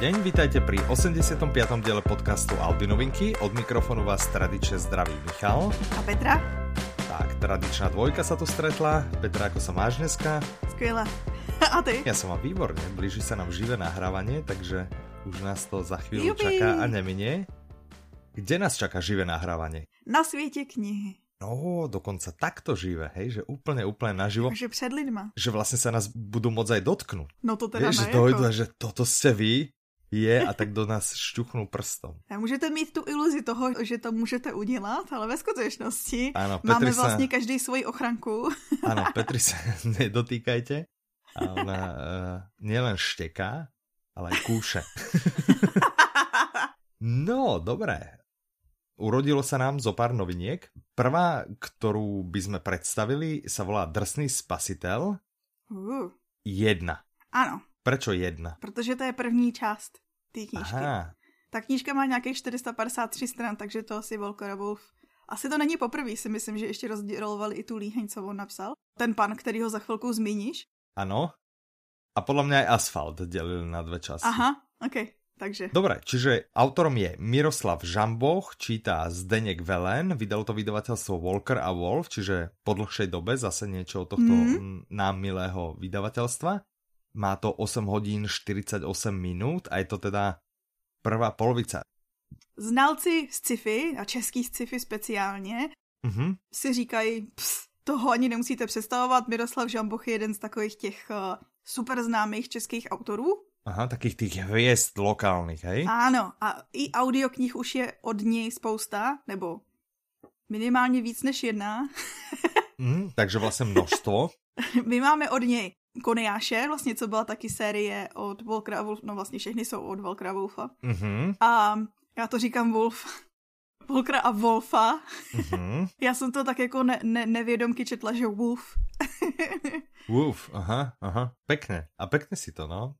deň, vítajte pri 85. diele podcastu Alby novinky. Od mikrofónu vás tradične zdraví Michal. A Petra? Tak, tradičná dvojka sa tu stretla. Petra, ako sa máš dneska? Skvěle. A ty? Ja som mám výborne, blíži sa nám živé nahrávanie, takže už nás to za chvíľu Jubi. čaká a neminie. Kde nás čaká živé nahrávanie? Na světě knihy. No, dokonca takto živé, hej, že úplne, úplne naživo. Že před lidma. Že vlastne sa nás budú môcť aj dotknúť. No to teda Vieš, že dojdu, že toto ste vy, je a tak do nás šťuchnú prstom. A můžete mít tu iluzi toho, že to můžete udělat, ale ve skutečnosti ano, máme sa... vlastně každý svoji ochranku. Áno, Petri sa nedotýkajte. A ona uh, nielen šteká, ale aj kúše. no, dobré urodilo sa nám zo pár noviniek. Prvá, ktorú by sme predstavili, sa volá Drsný spasitel. Uh. Jedna. Ano. Prečo jedna? Protože to je první část té knížky. Aha. Ta knížka má nějakých 453 stran, takže to asi Volker Wolf. Asi to není poprvé, si myslím, že ještě rozdělovali i tu líheň, co on napsal. Ten pan, který ho za chvilku zmíníš. Ano. A podle mě aj Asfalt dělil na dve časti. Aha, ok. Takže... Dobre, čiže autorom je Miroslav Žamboch, číta Zdenek Velen, vydalo to vydavateľstvo Walker a Wolf, čiže po dlhšej dobe zase niečo od tohto mm. nám milého vydavateľstva. Má to 8 hodín 48 minút a je to teda prvá polovica. Znalci sci-fi a český sci-fi speciálně mm-hmm. si říkají, ps, toho ani nemusíte představovat, Miroslav Žamboch je jeden z takových těch uh, super známých českých autorů, Aha, takých tých hviezd lokálnych, hej? Áno, a i audioknih už je od něj spousta, nebo minimálně víc než jedna. mm, takže vlastně množstvo. My máme od něj Koniáše, vlastně, co byla taky série od Volkra Wolf, no vlastně všechny jsou od Volkra Wolfa. Mm-hmm. A já to říkám Wolf, Volkra a Wolfa. Mm-hmm. Já jsem to tak jako ne, ne, nevědomky četla, že Wolf. Wolf, aha, aha, pekne. A pekne si to, no.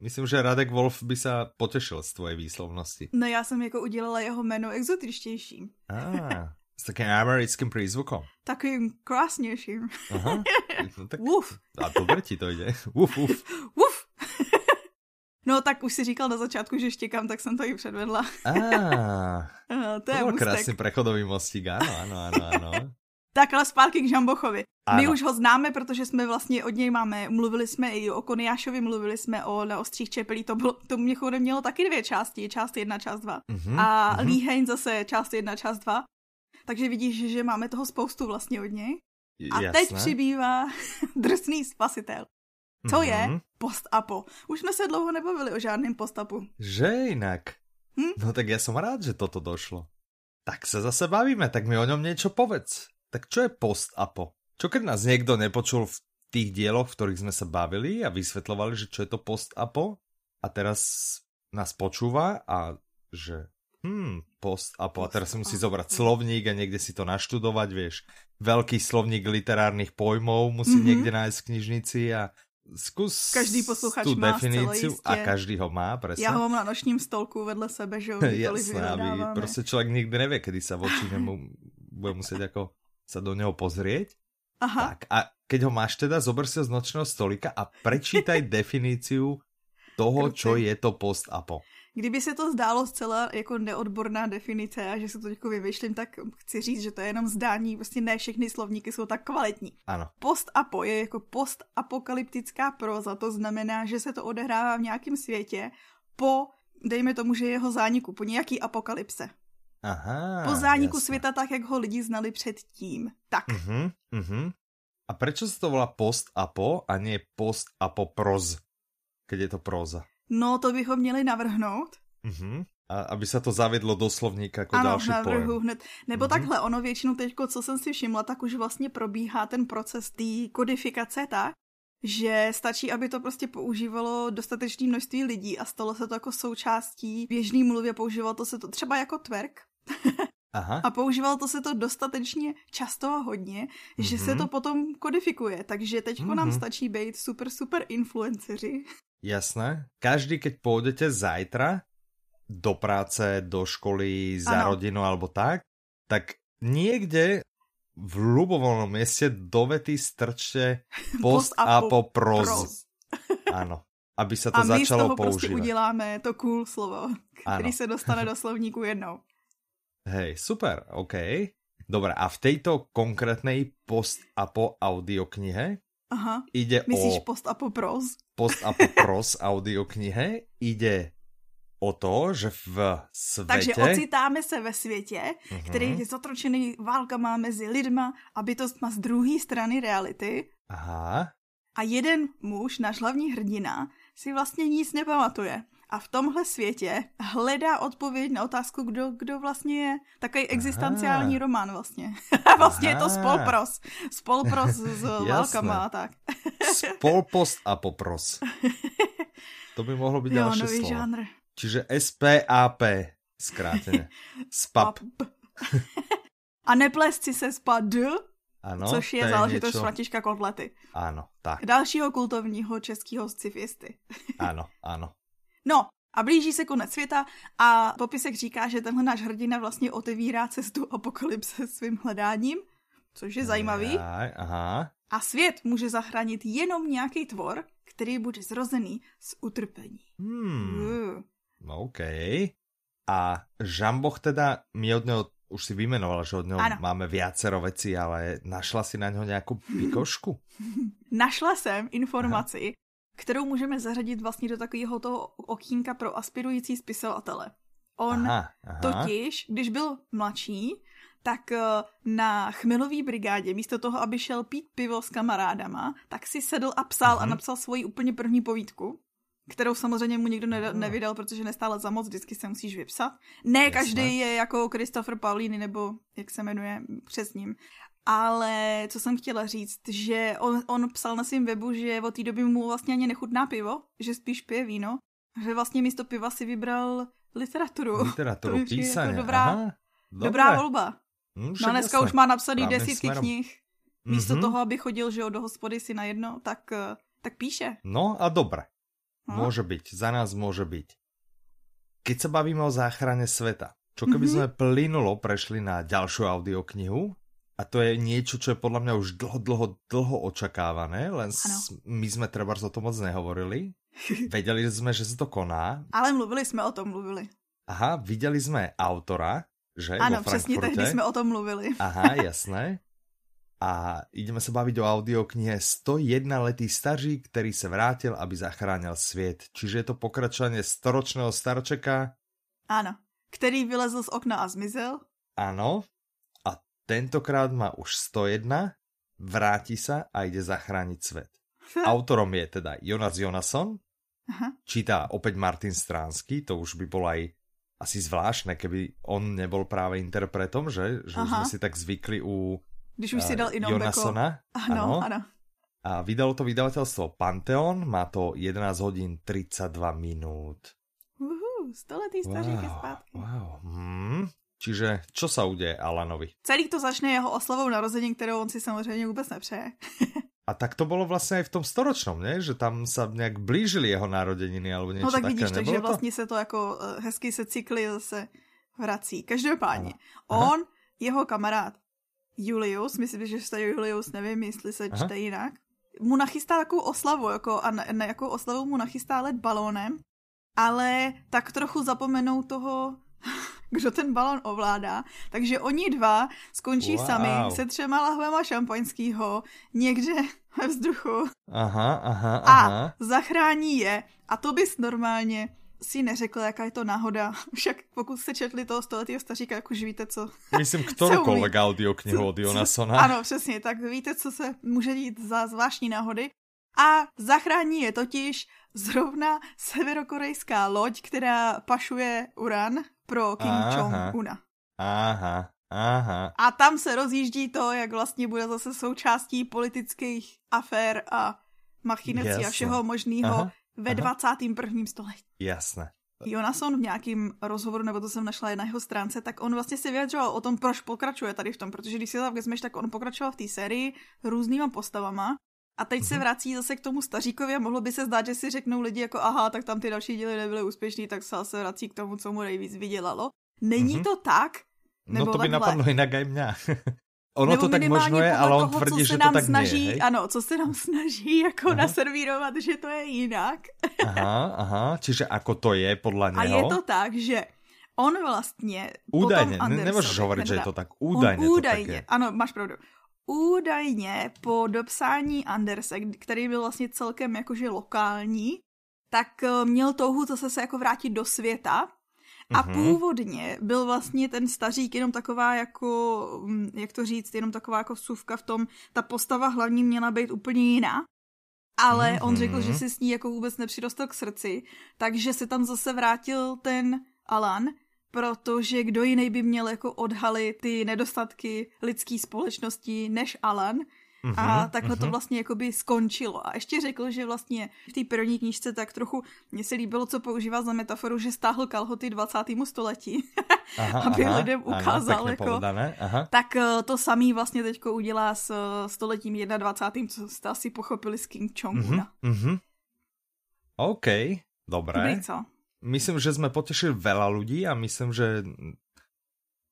Myslím, že Radek Wolf by sa potešil z tvojej výslovnosti. No já jsem jako udělala jeho jméno exotičtějším. Ah, s takým americkým prízvukom. Takým krásnějším. Aha, no tak, Uf. A dobre ti to ide. Uf, uf. Uf. No tak už si říkal na začátku, že štěkám, tak jsem to i předvedla. Ah, to je to krásný prechodový mostík, áno, áno, áno, áno. Tak ale zpátky k Žambochovi. Ano. My už ho známe, protože jsme vlastně od něj máme, mluvili jsme i o Koniášovi, mluvili jsme o Na ostřích čepelí, to, bylo, to mě mělo taky dvě části, část jedna, část dva. Uh-huh, a uh-huh. Líheň zase část jedna, část dva. Takže vidíš, že máme toho spoustu vlastně od něj. A Jasné. teď přibývá drsný spasitel. Co uh-huh. je post-apo? Už jsme se dlouho nebavili o žádném post-apu. Že jinak. Hm? No tak já jsem rád, že toto došlo. Tak se zase bavíme, tak mi o něm něco povedz. Tak čo je post-apo? Čo keď nás niekto nepočul v tých dieloch, v ktorých sme sa bavili a vysvetlovali, že čo je to post-apo a teraz nás počúva a že hmm, post-apo a teraz si musí zobrať slovník a niekde si to naštudovať, vieš. Veľký slovník literárnych pojmov musí mm-hmm. niekde nájsť v knižnici a Zkus každý posluchač tu má definíciu a každý ho má, presne. Já ho mám na nočním stolku vedle sebe, že ho Jasné, aby proste človek nikdy nevie, kedy sa voči nemu bude musieť ako sa do neho pozrieť. Aha. Tak, a keď ho máš teda, zober si ho z nočného stolika a prečítaj definíciu toho, čo je to post-apo. Kdyby se to zdálo zcela jako neodborná definice a že se to teď vymýšlím, tak chci říct, že to je jenom zdání, prostě ne všechny slovníky jsou tak kvalitní. Ano. Post-apo je jako post-apokalyptická proza, to znamená, že se to odehrává v nějakém světě po, dejme tomu, že jeho zániku, po nějaký apokalypse. Aha, po zániku jasne. světa tak, jak ho lidi znali předtím. Tak. Uh-huh, uh-huh. A prečo sa to volá post-apo a nie post-apo-proz, keď je to proza? No, to bychom měli navrhnout. Uh-huh. A aby se to zavedlo do slovníka jako ano, další pojem. hned. Nebo uh-huh. takhle, ono většinou teď, co jsem si všimla, tak už vlastně probíhá ten proces té kodifikace tak, že stačí, aby to prostě používalo dostatečné množství lidí a stalo se to jako součástí běžný mluvě, používalo to se to třeba jako twerk, Aha. A používal to se to dostatečně často a hodně, mm-hmm. že se mhm. to potom kodifikuje. Takže teď mm-hmm. nám stačí být super, super influenceři. Jasné. Každý, keď pôjdete zajtra do práce, do školy, za ano. rodinu alebo tak, tak niekde v ľubovolnom mieste do vety strčte post a po proz. Áno. aby sa to a začalo. A my z toho používať. prostě uděláme to cool slovo, který ano. se dostane do slovníku jednou. Hej, super, OK. Dobre, a v tejto konkrétnej post-apo audioknihe Aha. ide Myslíš o... post-apo pros? Post-apo pros audioknihe ide o to, že v svete... Takže ocitáme se ve světě, uh-huh. který je zotročený válkama mezi lidma a bytostma z druhé strany reality. Aha. A jeden muž, náš hlavní hrdina, si vlastně nic nepamatuje. A v tomhle světě hledá odpověď na otázku, kdo, kdo vlastně je. Takový existenciální román vlastně. vlastně Aha. je to spolpros. Spolpros s válkama a tak. Spolpost a popros. To by mohlo být další slovo. žánr. Čiže SPAP, zkráteně. SPAP. a neplést si se SPAD, ano, což je záležitost něco... Františka Kotlety. Ano, tak. Dalšího kultovního českého scifisty. ano, ano. No, a blíží se konec světa a popisek říká, že tenhle náš hrdina vlastně otevírá cestu apokalypse svým hledáním, což je zajímavý. Aha. A svět může zachránit jenom nějaký tvor, který bude zrozený z utrpení. Hmm. Uh. OK. A Žamboch teda, my od neho, už si vymenovala, že od neho ano. máme viacero veci, ale našla si na něho nějakou pikošku? našla jsem informaci, Aha kterou můžeme zařadit vlastně do takového toho okýnka pro aspirující spisovatele. On aha, aha. totiž, když byl mladší, tak eh, na chmelový brigádě, místo toho, aby šel pít pivo s kamarádama, tak si sedl a psal uh-huh. a mhm. napsal svoji úplně první povídku, kterou samozřejmě mu nikdo ne- nevydal, protože nestále za moc, vždycky se musíš vypsat. Ne Jasne. každý je jako Christopher Paulini, nebo jak se jmenuje přes ním. Ale co jsem chtěla říct, že on, on psal na svém webu, že od té doby mu vlastně ani nechutná pivo, že spíš pije víno, že vlastně místo piva si vybral literaturu. Literaturu, to písaně. Jako dobrá, Aha, dobrá volba. Hm, no dneska jasné. už má napsaný desítky směrem. knih. Místo mm-hmm. toho, aby chodil že do hospody si na jedno, tak, eh, tak píše. No a dobré. No. Môže byť, za nás môže byť. Keď sa bavíme o záchrane sveta, čo keby mm-hmm. sme plynulo prešli na ďalšiu audioknihu, a to je niečo, čo je podľa mňa už dlho, dlho, dlho očakávané, len s, my sme treba o tom moc nehovorili. Vedeli sme, že sa to koná. Ale mluvili sme o tom, mluvili. Aha, videli sme autora, že? Áno, přesně tehdy sme o tom mluvili. Aha, jasné. A ideme sa baviť o audioknihe 101 letý staří, ktorý sa vrátil, aby zachránil svět. Čiže je to pokračovanie storočného starčeka. Áno, ktorý vylezl z okna a zmizel. Áno, Tentokrát má už 101, vráti sa a ide zachrániť svet. Autorom je teda Jonas Jonasson, Aha. číta opäť Martin Stránsky, to už by bolo aj asi zvláštne, keby on nebol práve interpretom, že, že už sme si tak zvykli u Když už si dal Jonassona. Ano, ano. A vydalo to vydavateľstvo Pantheon, má to 11 hodín 32 minút. Uhu, stoletý stařík wow, je zpátky. Wow, hmm. Čiže čo sa udeje Alanovi? Celý to začne jeho oslavou narození, kterou on si samozřejmě vůbec nepřeje. A tak to bolo vlastne aj v tom storočnom, ne? Že tam sa nejak blížili jeho narodeniny alebo niečo No tak také, vidíš, takže to? vlastně se to jako eh, hezky se cykly zase vrací. Každopádně, on, jeho kamarád Julius, myslím, že se Julius, nevím, jestli se čte Aha. jinak, mu nachystá takovou oslavu, jako, a na, na jakou oslavu mu nachystá let balónem, ale tak trochu zapomenou toho kdo ten balon ovládá. Takže oni dva skončí wow. sami se třema lahvema šampaňského někde ve vzduchu. Aha, aha, aha. A zachrání je. A to bys normálně si neřekl, jaká je to náhoda. Však pokud jste četli toho stoletého staříka, jak už víte, co... Myslím, kteroukoliv audioknihu od Jonasona. Ano, přesně, tak víte, co se může dít za zvláštní náhody. A zachrání je totiž zrovna severokorejská loď, která pašuje uran pro Kim Jong-una. Aha, aha. A tam se rozjíždí to, jak vlastně bude zase součástí politických afér a machinací Jasne. a všeho možného ve aha. 21. století. Jasné. Jonasson v nějakým rozhovoru, nebo to jsem našla na jeho stránce, tak on vlastně si vyjadřoval o tom, proč pokračuje tady v tom, protože když si to vezmeš, tak on pokračoval v té sérii různýma postavama a teď mm-hmm. se mhm. vrací zase k tomu staříkovi a mohlo by se zdát, že si řeknou lidi jako aha, tak tam ty další díly nebyly úspěšný, tak se zase vrací k tomu, co mu nejvíc vydělalo. Není mm-hmm. to tak? Nebo no to by takhle? napadlo jinak aj mňa. Ono to tak možno je, ale on toho, tvrdí, že to tak snaží, nie, hej? Ano, co se nám snaží jako aha. naservírovat, že to je jinak. aha, aha, čiže ako to je podle něho? A je to tak, že on vlastně Údajně, ne, nemůžeš hovoriť, že je to tak. Údajně, on údajně to tak je. ano, máš pravdu. Údajně po dopsání Anderse, který byl vlastně celkem jakože lokální, tak eh, měl touhu zase se jako vrátit do světa a mm-hmm. původně byl vlastně ten stařík jenom taková jako, mm, jak to říct, jenom taková jako vsuvka v tom, ta postava hlavní měla být úplně jiná. Ale mm-hmm. on řekl, že si s ní jako vůbec nepřirostl k srdci, takže se tam zase vrátil ten Alan, protože kdo jiný by měl jako odhalit ty nedostatky lidské společnosti než Alan, Uh-huh, a takhle uh-huh. to mhm. vlastně jakoby skončilo. A ještě řekl, že vlastně v té první knížce tak trochu mně se líbilo, co používá za metaforu, že stáhl kalhoty 20. století, aha, aby aha, lidem ukázal. Ano, jako, aha. Tak eh, to samý vlastně teďko udělá s eh, stoletím 21. co jste asi pochopili s King Chong. Uh-huh, uh-huh. OK, dobré. Dobrý, co? Myslím, že jsme potešili veľa ľudí a myslím, že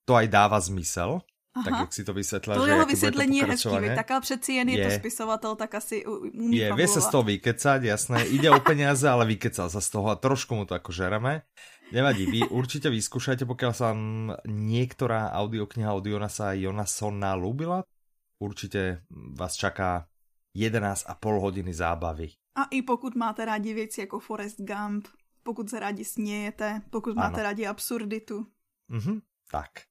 to aj dáva zmysel. Aha. tak jak si to vysvětlil. To jeho vysvětlení je hezký, tak ale přeci jen je, je to spisovatel, tak asi umí Je, vie sa z toho vykecať, jasné, ide o peniaze, ale vykecal sa z toho a trošku mu to ako žereme. Nevadí, vy určite vyskúšajte, pokiaľ sa niektorá audiokniha od Jonasa Jonasona ľúbila, určite vás čaká 11,5 hodiny zábavy. A i pokud máte rádi věci jako Forest Gump, pokud se rádi smějete, pokud ano. máte rádi absurditu. Mhm, tak.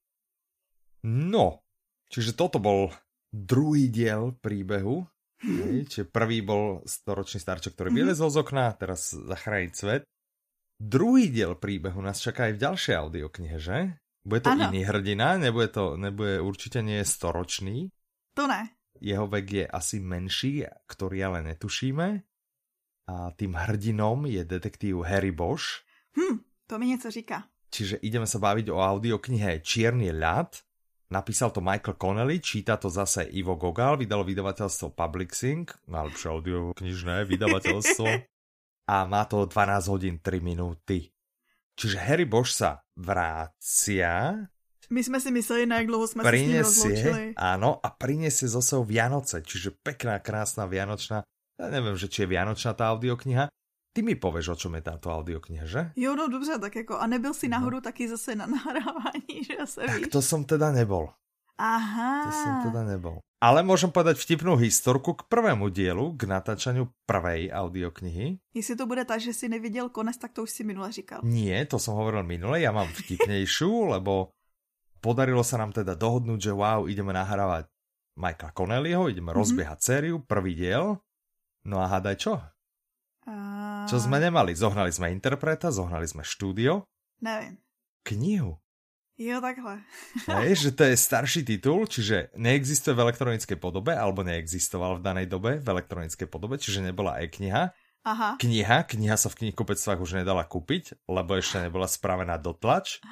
No, čiže toto bol druhý diel príbehu. Hej, čiže prvý bol storočný starček, ktorý vylezol z okna, teraz zachrániť svet. Druhý diel príbehu nás čaká aj v ďalšej audioknihe, že? Bude to ano. iný hrdina, nebude to, nebude, určite nie je storočný. To ne. Jeho vek je asi menší, ktorý ale netušíme. A tým hrdinom je detektív Harry Bosch. Hm, to mi něco říká. Čiže ideme sa baviť o audioknihe Čierny ľad Napísal to Michael Connelly, číta to zase Ivo Gogal, vydalo vydavateľstvo Publixing, najlepšie audio knižné vydavateľstvo. a má to 12 hodín 3 minúty. Čiže Harry Bosch sa vrácia. My sme si mysleli, na jak dlho sme prinesie, sa s ním rozlúčili. Áno, a prinesie zo sebou Vianoce, čiže pekná, krásna Vianočná. Ja neviem, že či je Vianočná tá audiokniha, Ty mi pověš, o čem je tato audiokniha, že? Jo, no dobře, tak jako, a nebyl si náhodou no. taky zase na nahrávání, že se Tak víš? to som teda nebol. Aha. To som teda nebol. Ale môžem povedať vtipnú historku k prvému dielu, k natáčaniu prvej audioknihy. Jestli to bude tak, že si neviděl konec, tak to už si minule říkal. Nie, to som hovoril minule, ja mám vtipnejšiu, lebo podarilo sa nám teda dohodnúť, že wow, ideme nahrávať Michaela Connellyho, ideme mm -hmm. rozbiehať sériu, prvý diel. No a hádaj čo? Čo sme nemali? Zohnali sme interpreta, zohnali sme štúdio. Nevím. Knihu. Jo, takhle. Hej, že to je starší titul, čiže neexistuje v elektronickej podobe, alebo neexistoval v danej dobe v elektronickej podobe, čiže nebola aj kniha. Aha. Kniha, kniha sa v knihkupectvách už nedala kúpiť, lebo ešte nebola spravená dotlač.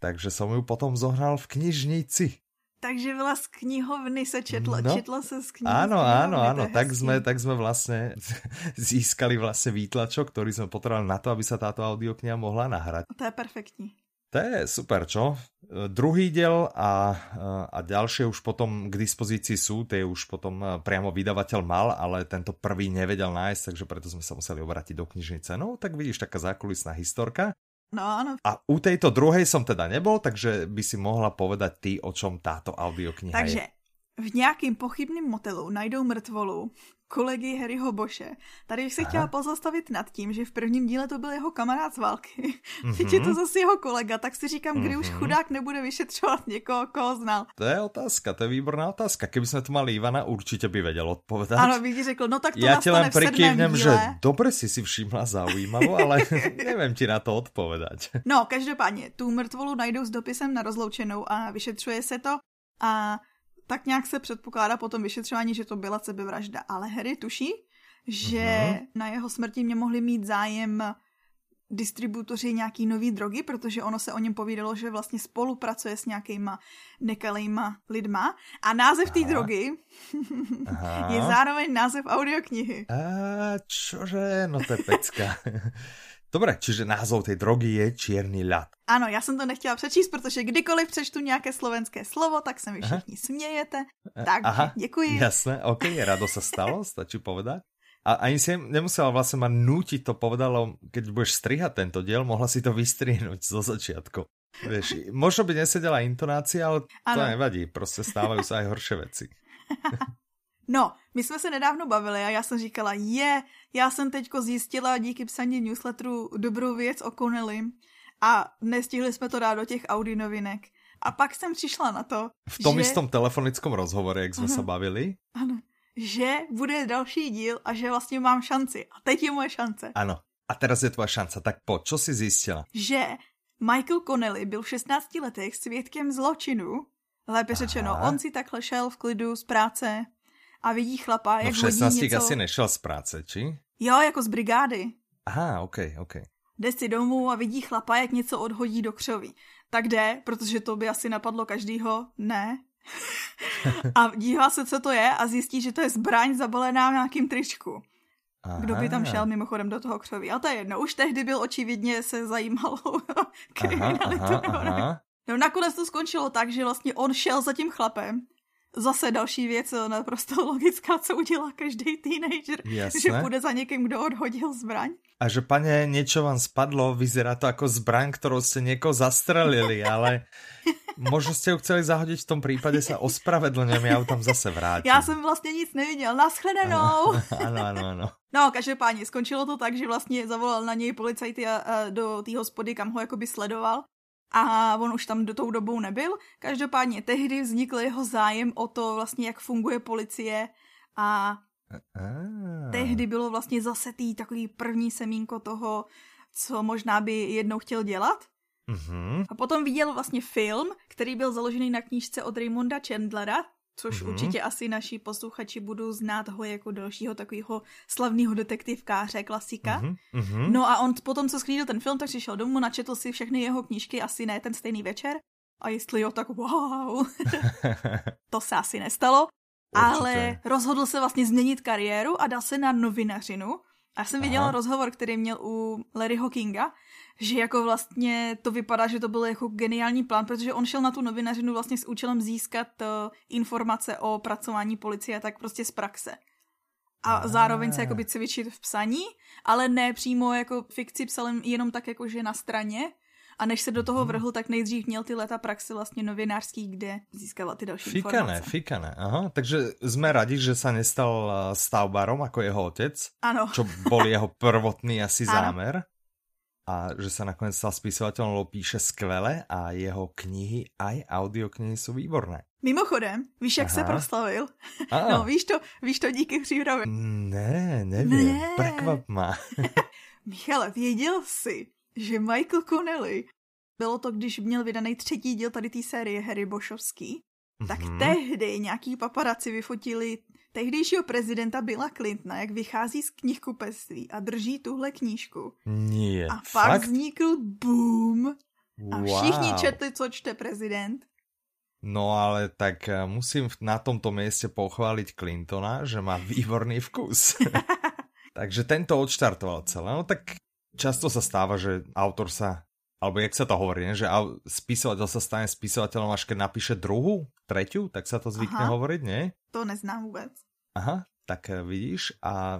Takže som ju potom zohnal v knižnici. Takže byla z knihovny se četla, no, četla se z knihovny. Áno, áno, áno, tak sme, tak sme vlastne získali vlastne výtlačok, ktorý sme potrebovali na to, aby sa táto audiokniha mohla nahrať. To je perfektní. To je super, čo? Druhý diel a, a ďalšie už potom k dispozícii sú, tie už potom priamo vydavateľ mal, ale tento prvý nevedel nájsť, takže preto sme sa museli obrátiť do knižnice. No, tak vidíš, taká zákulisná historka. No áno. A u tejto druhej som teda nebol, takže by si mohla povedať ty, o čom táto audiokniha takže, je. Takže v nějakým pochybným motelu najdou mrtvolu, kolegy Harryho Boše. Tady bych se chtěla pozastavit nad tím, že v prvním díle to byl jeho kamarád z války. Mm-hmm. Teď je to zase jeho kolega, tak si říkám, kdy mm-hmm. už mhm. chudák nebude vyšetřovat někoho, koho znal. To je otázka, to je výborná otázka. Keby jsme tu mali Ivana, určitě by věděl odpovědět. Ano, bych řekl, no tak to Já ti len prikývnem, že dobře si si všimla zaujímavou, ale nevím ti na to odpovědět. No, každopádně, tu mrtvolu najdou s dopisem na rozloučenou a vyšetřuje se to a tak nějak se předpokládá po tom vyšetřování, že to byla sebevražda. Ale Harry tuší, že uh-huh. na jeho smrti mě mohli mít zájem distributoři nějaký nový drogy, protože ono se o něm povídalo, že vlastně spolupracuje s nějakýma nekalejma lidma a název té drogy Aha. je zároveň název audioknihy. A čože, no to je pecka. Dobre, čiže názov tej drogy je čierny ľad. Ano, já jsem to nechtěla přečíst, protože kdykoliv přečtu nějaké slovenské slovo, tak se mi všichni Aha. smějete. Tak, Aha, děkuji. Jasné, ok, rado sa stalo, stačí povedať. A ani si nemusela vlastne ma nútiť to povedalo, keď budeš strihať tento diel, mohla si to vystrihnúť zo začiatku. Vieš, možno by nesedela intonácia, ale to ano. nevadí, prostě stávajú sa aj horšie veci. No, my jsme se nedávno bavili a já jsem říkala, je, já jsem teďko zjistila díky psaní newsletteru dobrou věc o Connelly a nestihli jsme to dát do těch Audi novinek. A pak jsem přišla na to, V tom že... istom telefonickém rozhovoru, jak jsme se bavili? Ano, že bude další díl a že vlastně mám šanci. A teď je moje šance. Ano, a teraz je tvoja šanca. Tak po, čo si zjistila? Že Michael Connelly byl v 16 letech svědkem zločinu. Lépe řečeno, on si takhle šel v klidu z práce a vidí chlapa, no jak v 16 něco... asi nešel z práce, či? Jo, jako z brigády. Aha, ok, ok. Jde si domů a vidí chlapa, jak něco odhodí do křoví. Tak jde, protože to by asi napadlo každýho. Ne. a dívá se, co to je a zjistí, že to je zbraň zabalená v nějakým tričku. Aha. Kdo by tam šel mimochodem do toho křoví. A to je jedno. Už tehdy byl očividně se zajímal o kriminalitu. No nakonec to skončilo tak, že vlastně on šel za tím chlapem zase další věc naprosto logická, co udělá každý teenager, Jasne. že bude za někým, kdo odhodil zbraň. A že, pane, niečo vám spadlo, vyzerá to ako zbraň, ktorou ste niekoho zastrelili, ale možno ste ju chceli zahodiť, v tom prípade sa ospravedlňujem, ja ju tam zase vrátim. Já jsem vlastně nic neviděl, naschledanou. Ano, ano, ano. No, každopádně, skončilo to tak, že vlastně zavolal na něj policajty a, a do té hospody, kam ho jakoby sledoval a on už tam do tou dobou nebyl. Každopádně tehdy vznikl jeho zájem o to vlastně, jak funguje policie a tehdy bylo vlastně zase tý takový první semínko toho, co možná by jednou chtěl dělat. Mm-hmm. A potom viděl vlastně film, který byl založený na knížce od Raymonda Chandlera, což mm-hmm. určitě asi naši posluchači budou znát ho jako dalšího takového slavného detektivkáře, klasika. Mm-hmm. No a on potom, co sklídil ten film, tak přišel domů, načetl si všechny jeho knížky, asi ne ten stejný večer. A jestli jo, tak wow. to se asi nestalo. Určitě. Ale rozhodl se vlastně změnit kariéru a dal se na novinařinu. A já jsem viděla rozhovor, který měl u Larryho Kinga, že jako vlastně to vypadá, že to byl jako geniální plán, protože on šel na tu novinařinu vlastně s účelem získat uh, informace o pracování policie a tak prostě z praxe. A ah. zároveň se jakoby cvičit v psaní, ale ne přímo jako fikci psal jenom tak jakože na straně, a než se do toho mhm. vrhl, tak nejdřív měl ty leta praxe vlastně novinářský, kde získával ty další fikané, informace. Fikané, aha. Takže jsme rádi, že se nestal eh, stavbarom jako jeho otec. Ano. Čo bol jeho prvotný asi zámer a že sa nakoniec stal spisovateľom, lebo píše skvele a jeho knihy aj audioknihy sú výborné. Mimochodem, víš, jak Aha. se proslavil? A. No, víš to, víš to díky přípravě. Ne, nevím, ne. prekvap ma. Michale, věděl jsi, že Michael Connelly, bylo to, když měl vydaný třetí díl tady té série Harry Bošovský, tak mm-hmm. tehdy nějaký paparaci vyfotili tehdejšího prezidenta Billa Clintona, jak vychází z knihkupectví a drží tuhle knížku. Nie, a pak fakt? vznikl boom a všichni wow. četli, co čte prezident. No ale tak eh, musím na tomto mieste pochváliť Clintona, že má výborný vkus. Takže tento odštartoval celé. No tak často sa stáva, že autor sa, alebo jak sa to hovorí, ne? že spisovateľ sa stane spisovateľom až keď napíše druhú, tretiu, tak sa to zvykne Aha. hovoriť, nie? To neznám vůbec. Aha, tak eh, vidíš a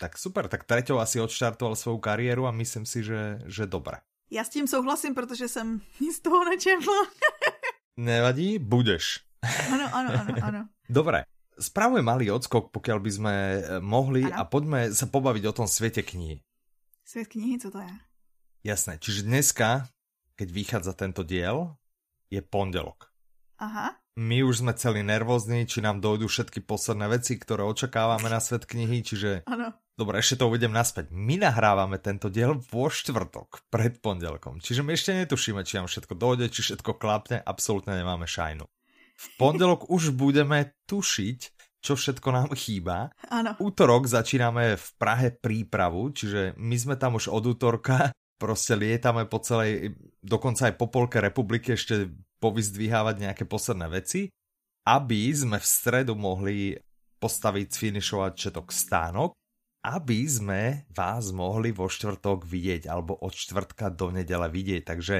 tak super, tak Treťou asi odštartoval svou kariéru a myslím si, že, že dobré. Já s tím souhlasím, protože jsem nic z toho nečetla. Nevadí, budeš. Ano, ano, ano, ano. Dobre, spravujeme malý odskok, pokiaľ by sme eh, mohli ano. a poďme sa pobaviť o tom svete knihy. Svět knihy, co to je? Jasné, čiže dneska, keď vychádza tento diel, je pondelok. Aha my už sme celí nervózni, či nám dojdú všetky posledné veci, ktoré očakávame na svet knihy, čiže... Ano. Dobre, ešte to uvedem naspäť. My nahrávame tento diel vo štvrtok, pred pondelkom. Čiže my ešte netušíme, či nám všetko dojde, či všetko klapne, absolútne nemáme šajnu. V pondelok už budeme tušiť, čo všetko nám chýba. Ano. Útorok začíname v Prahe prípravu, čiže my sme tam už od útorka, proste lietame po celej, dokonca aj po polke republiky ešte povyzdvíhávať nejaké posledné veci, aby sme v stredu mohli postaviť, finišovať všetok stánok aby sme vás mohli vo štvrtok vidieť, alebo od štvrtka do nedele vidieť. Takže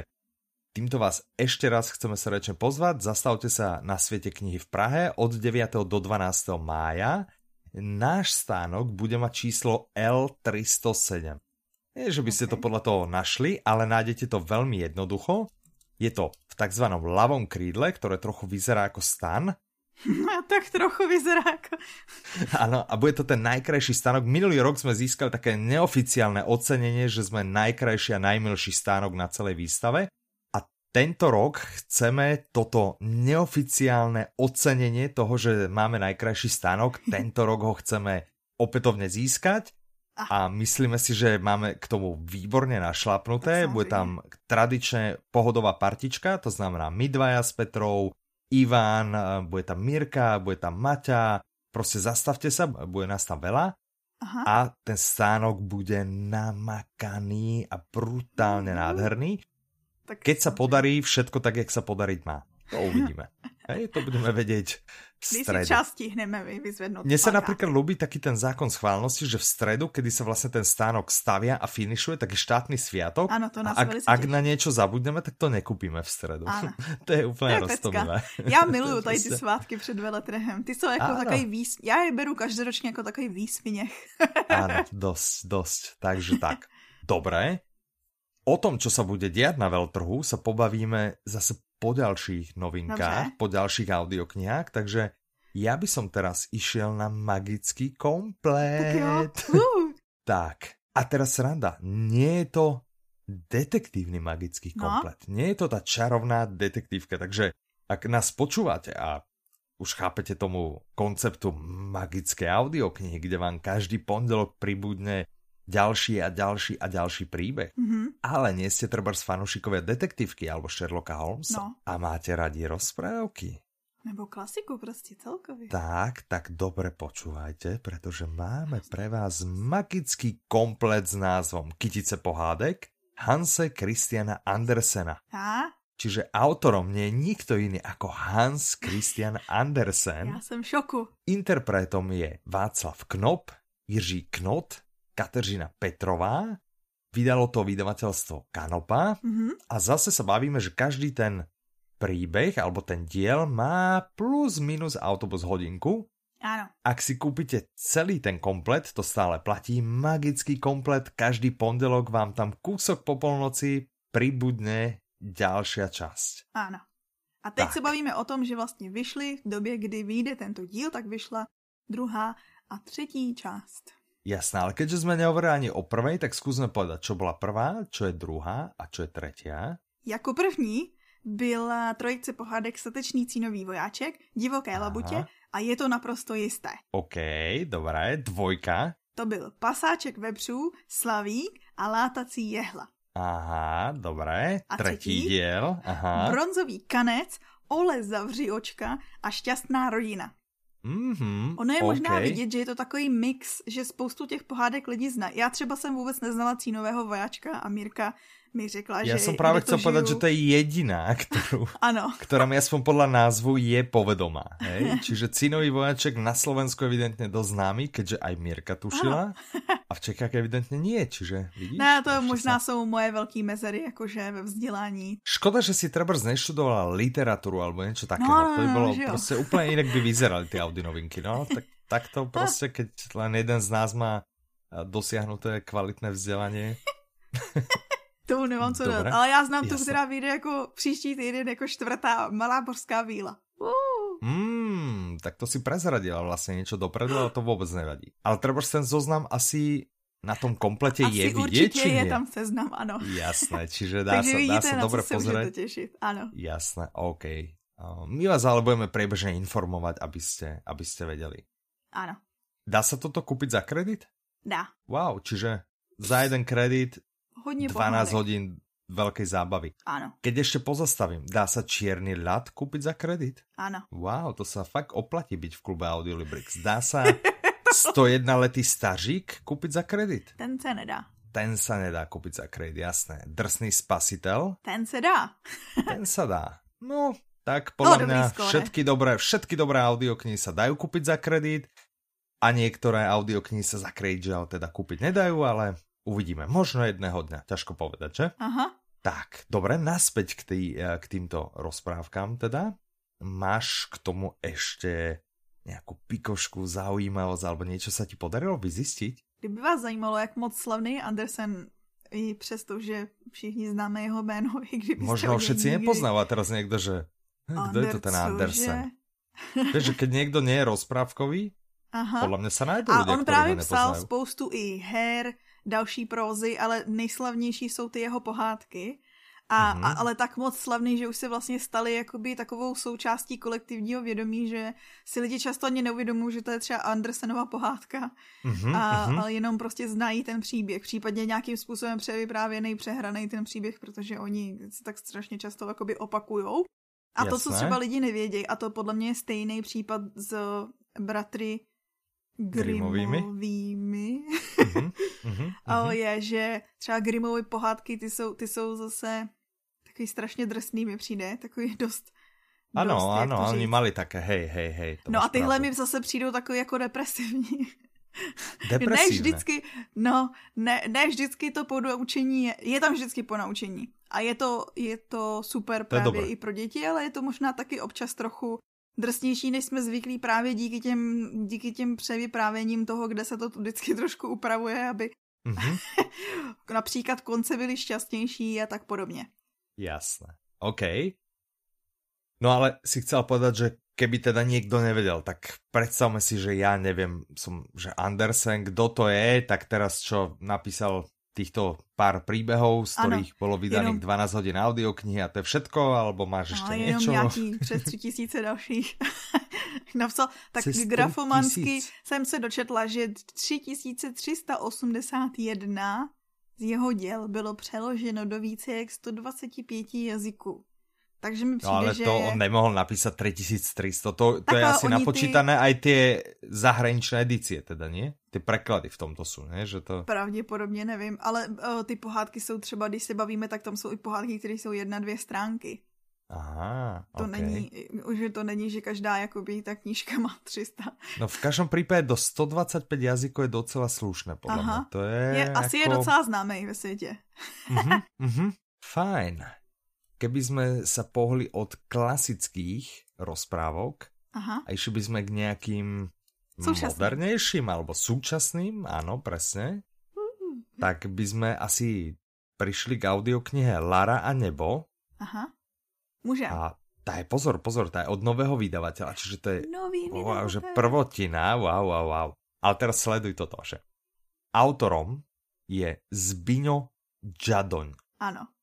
týmto vás ešte raz chceme srdečne pozvať. Zastavte sa na Svete knihy v Prahe od 9. do 12. mája. Náš stánok bude mať číslo L307. Nie, že by ste to podľa toho našli, ale nájdete to veľmi jednoducho. Je to v tzv. ľavom krídle, ktoré trochu vyzerá ako stan a tak trochu vyzerá ako... Áno, a bude to ten najkrajší stánok. Minulý rok sme získali také neoficiálne ocenenie, že sme najkrajší a najmilší stánok na celej výstave. A tento rok chceme toto neoficiálne ocenenie toho, že máme najkrajší stánok, tento rok ho chceme opätovne získať. A myslíme si, že máme k tomu výborne našlapnuté. Bude tam tradične pohodová partička, to znamená my dvaja s Petrou, Ivan, bude tam Mirka, bude tam Maťa, proste zastavte sa, bude nás tam veľa Aha. a ten stánok bude namakaný a brutálne nádherný. Tak... Keď sa podarí všetko tak, jak sa podariť má. To uvidíme. Hej, to budeme vedieť v stredu. si čas stihneme vyzvednúť. Mne sa napríklad ľúbi taký ten zákon schválnosti, že v stredu, kedy sa vlastne ten stánok stavia a finišuje, tak je štátny sviatok. Áno, to nás ak, ak na niečo zabudneme, tak to nekúpime v stredu. Áno. to je úplne roztomivé. Já miluju tady ty svátky před veletrehem. Ty jsou jako takový výs... Já je beru každoročně jako takový výsměch. Áno, dosť, dosť. Takže tak. Dobre. O tom, čo sa bude diať na veľtrhu, sa pobavíme zase po ďalších novinkách, Dobře. po ďalších audioknihách, takže ja by som teraz išiel na magický komplet. Tak, uh. tak, a teraz sranda, nie je to detektívny magický no. komplet. No. Nie je to tá čarovná detektívka, takže ak nás počúvate a už chápete tomu konceptu magické audioknihy, kde vám každý pondelok pribudne ďalší a ďalší a ďalší príbeh. Mm-hmm. Ale nie ste treba z fanúšikovia detektívky alebo Sherlocka Holmesa no. a máte radi rozprávky. Nebo klasiku proste celkově. Tak, tak dobre počúvajte, pretože máme pre vás magický komplet s názvom Kytice pohádek Hanse Christiana Andersena. A? Čiže autorom nie je nikto iný ako Hans Christian Andersen. Ja som v šoku. Interpretom je Václav Knop, Jiří Knot, Kateřina Petrová, vydalo to vydavateľstvo Kanopa mm-hmm. a zase sa bavíme, že každý ten príbeh alebo ten diel má plus minus autobus hodinku. Áno. Ak si kúpite celý ten komplet, to stále platí, magický komplet, každý pondelok vám tam kúsok po polnoci pribudne ďalšia časť. Áno. A teď tak. sa bavíme o tom, že vlastne vyšli v době, kdy vyjde tento díl, tak vyšla druhá a třetí část. Jasné, ale keďže sme nehovorili ani o prvej, tak skúsme povedať, čo bola prvá, čo je druhá a čo je tretia. Jako první byla trojice pohádek Statečný cínový vojáček, Divoké Aha. labutě a je to naprosto jisté. OK, dobré, dvojka. To byl Pasáček vepřů, Slavík a Látací jehla. Aha, dobré. A Tretí třetí, diel. Aha. Bronzový kanec, Ole zavři očka a šťastná rodina. Mm-hmm, ono je okay. možná vidět, že je to takový mix, že spoustu těch pohádek lidi zná. Já třeba jsem vůbec neznala Cínového vojáčka a Mírka mi řekla, ja že... Ja som práve chcel povedať, že to je jediná, ktorú, ano. ktorá mi aspoň podľa názvu je povedomá. Hej? Čiže Cínový vojaček na Slovensku evidentne dosť známy, keďže aj Mirka tušila. A v Čechách evidentne nie, čiže vidíš? Ne, to možná sa... sú moje veľké mezery, akože ve vzdelání. Škoda, že si treba neštudovala literatúru alebo niečo. No, no, to by bolo no, proste úplne inak by vyzerali tie Audi novinky. No, tak, tak to proste, keď len jeden z nás má dosiahnuté kvalitné vzdelanie. Tomu nemám co dát. Ale já znám Jasne. tu, která vyjde jako příští týden jako čtvrtá malá borská víla. Uh. Mm, tak to si prezradila vlastně něco dopredu, ale to vůbec nevadí. Ale třeba ten zoznam asi na tom komplete Asi je vidět, či je tam seznam, ano. Jasné, čiže dá sa, dá sa dobre pozrieť. tešiť, áno. Jasné, OK. My vás ale budeme priebežne informovať, aby ste, aby ste vedeli. Áno. Dá sa toto kúpiť za kredit? Dá. Wow, čiže za jeden kredit hodne 12 pohádek. hodín veľkej zábavy. Áno. Keď ešte pozastavím, dá sa čierny ľad kúpiť za kredit? Áno. Wow, to sa fakt oplatí byť v klube Audiolibrix. Dá sa 101 letý stažík kúpiť za kredit? Ten sa nedá. Ten sa nedá kúpiť za kredit, jasné. Drsný spasitel? Ten sa dá. Ten sa dá. No, tak podľa no, mňa všetky dobré, všetky dobré audioknihy sa dajú kúpiť za kredit. a niektoré audioknihy sa za Craigea teda kúpiť nedajú, ale uvidíme. Možno jedného dňa, ťažko povedať, že? Aha. Tak, dobre, naspäť k, tý, e, k týmto rozprávkam teda. Máš k tomu ešte nejakú pikošku, zaujímavosť alebo niečo sa ti podarilo vyzistiť? Kdyby vás zajímalo, jak moc slavný Andersen i přesto, že všichni známe jeho jméno, i kdyby Možno všetci nikdy... nepoznajú a teraz niekto, že kto je to ten Andersen? Vieš, že keď niekto nie je rozprávkový, Aha. podľa mňa sa nájdú ľudia, A on právě psal spoustu i her, další prózy, ale nejslavnější jsou ty jeho pohádky. A, mm-hmm. a, ale tak moc slavný, že už se vlastně stali jakoby takovou součástí kolektivního vědomí, že si lidi často ani neuvědomují, že to je třeba Andersenova pohádka, mm-hmm, a, mm-hmm. ale jenom prostě znají ten příběh, případně nějakým způsobem převyprávěný, přehraný ten příběh, protože oni se tak strašně často jakoby opakujou. A Jasné. to, co třeba lidi nevědějí, a to podle mě je stejný případ s bratry Grimovými, Grimovými. mm-hmm, mm-hmm. je, že třeba Grimovy pohádky, ty jsou, ty jsou zase takový strašně drsný mi přijde, takový dost ano, dost, ano, oni mali také, hej, hej, hej. No a tyhle pravdu. mi zase přijdou takový jako depresivní. Depresívne. Ne vždycky, no, ne, ne vždycky to ponaučení je, je tam vždycky ponaučení. A je to, je to super to právě i pro děti, ale je to možná taky občas trochu drsnější, než jsme zvyklí právě díky těm, díky těm převyprávěním toho, kde se to vždycky trošku upravuje, aby mm-hmm. například konce byly šťastnější a tak podobně. Jasné. OK. No ale si chcel povedať, že keby teda niekto nevedel, tak predstavme si, že ja neviem, som, že Andersen, kto to je, tak teraz čo napísal týchto pár príbehov, z ktorých ano, bolo vydaných jenom... 12 hodín audioknihy a to je všetko, alebo máš ešte no, niečo? nějaký přes 3000 dalších. Napsal, tak přes grafomansky jsem se dočetla, že 3381 z jeho děl bylo přeloženo do více jak 125 jazyků. Takže mi přijde, no ale že... to on nemohl napísať 3300, to, to je asi napočítané ty... aj tie zahraničné edície, teda nie? Ty preklady v tomto sú, ne? Že to... Pravděpodobně nevím, ale uh, ty pohádky jsou třeba, když se bavíme, tak tam jsou i pohádky, které jsou jedna, dvě stránky. Aha, to okay. není, že to není, že každá jakoby ta knížka má 300. No v každém případě do 125 jazyků je docela slušné, podle Aha. mě. To je, je jako... Asi je docela známý ve světě. uh-huh, uh-huh. Fajn keby sme sa pohli od klasických rozprávok Aha. a išli by sme k nejakým Súčasným. modernejším alebo súčasným, áno, presne, mm. tak by sme asi prišli k audioknihe Lara a nebo. Aha, môže. A tá je, pozor, pozor, tá je od nového vydavateľa, čiže to je Nový wow, že prvotina, wow, wow, wow. Ale teraz sleduj toto, že autorom je Zbiňo Jadoň. Áno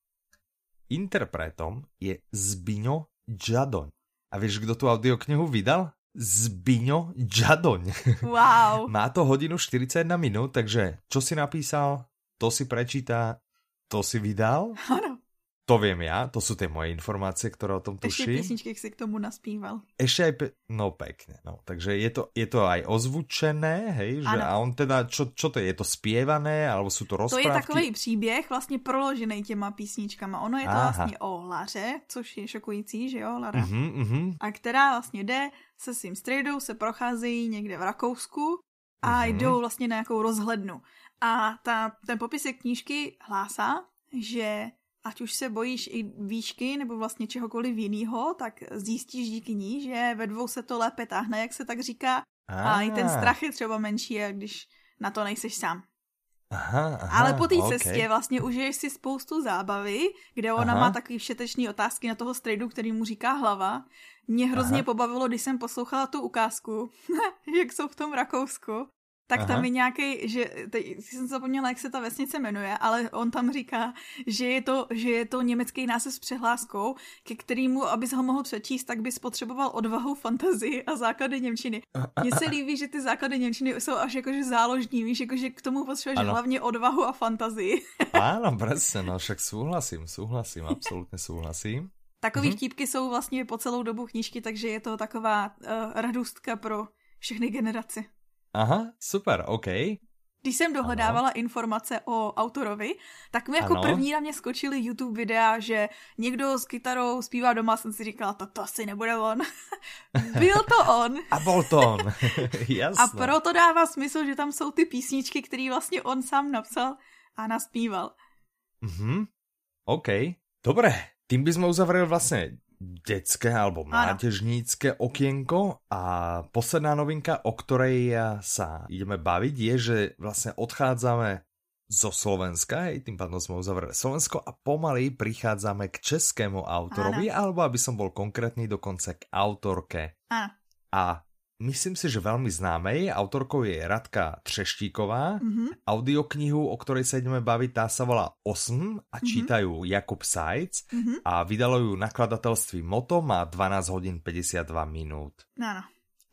interpretom je Zbiňo Jadoň. A vieš, kto tú audioknihu vydal? Zbiňo Jadoň. Wow. Má to hodinu 41 minút, takže čo si napísal, to si prečíta, to si vydal. Ano. To viem ja, to sú tie moje informácie, ktoré o tom tuším. Ešte písničky si k tomu naspíval. Ešte aj, pe- no pekne, no. Takže je to, je to aj ozvučené, hej, že a on teda, čo, čo to je, je to spievané, alebo sú to rozprávky? To je takový příběh vlastně proložený těma písničkama. Ono je to Aha. vlastně o Laře, což je šokující, že jo, Lara. Uh-huh, uh-huh. A která vlastně jde se svým strejdou, se procházejí někde v Rakousku a uh-huh. jdou vlastně na nějakou rozhlednu. A ta, ten popisek knížky hlásá, že ať už se bojíš i výšky nebo vlastně čehokoliv jiného, tak zjistíš díky ní, že ve dvou se to lépe táhne, jak se tak říká. A, a i ten strach je třeba menší, když na to nejseš sám. Aha, aha, Ale po té okay. cestě vlastně užiješ si spoustu zábavy, kde ona aha. má takový všetečný otázky na toho strejdu, který mu říká hlava. Mě hrozně aha. pobavilo, když jsem poslouchala tu ukázku, jak jsou v tom Rakousku tak Aha. tam je nějaký, že teď jsem zapomněla, jak se ta vesnice jmenuje, ale on tam říká, že je to, že je to německý název s přehláskou, ke kterému, abys ho mohl přečíst, tak bys potřeboval odvahu, fantazii a základy Němčiny. Mně se líbí, že ty základy Němčiny jsou až jakože záložní, víš, jakože k tomu potřebuješ ano. hlavně odvahu a fantazii. Áno, presne, no však súhlasím, súhlasím, absolútne súhlasím. Takový mhm. vtípky jsou vlastně po celou dobu knížky, takže je to taková uh, radostka pro všechny generace. Aha, super, OK. Když jsem dohledávala ano. informace o autorovi, tak mi jako ano. první na mě skočily YouTube videa, že někdo s kytarou zpívá doma, jsem si říkala, to, to asi nebude on. Byl to on. A byl to on, jasné. A proto dává smysl, že tam jsou ty písničky, které vlastně on sám napsal a naspíval. Mhm, OK. Dobre, tým by sme uzavreli vlastne detské alebo mládežnícke okienko a posledná novinka, o ktorej sa ideme baviť, je, že vlastne odchádzame zo Slovenska, hej, tým pádom sme uzavreli Slovensko a pomaly prichádzame k českému autorovi, Áno. alebo aby som bol konkrétny, dokonca k autorke. Áno. A myslím si, že veľmi známej. Autorkou je Radka Třeštíková. Mm-hmm. Audioknihu, o ktorej sa ideme baviť, tá sa volá 8 a mm-hmm. čítajú Jakub Sajc mm-hmm. a vydalo ju nakladatelství Moto, má 12 hodin 52 minút. Áno.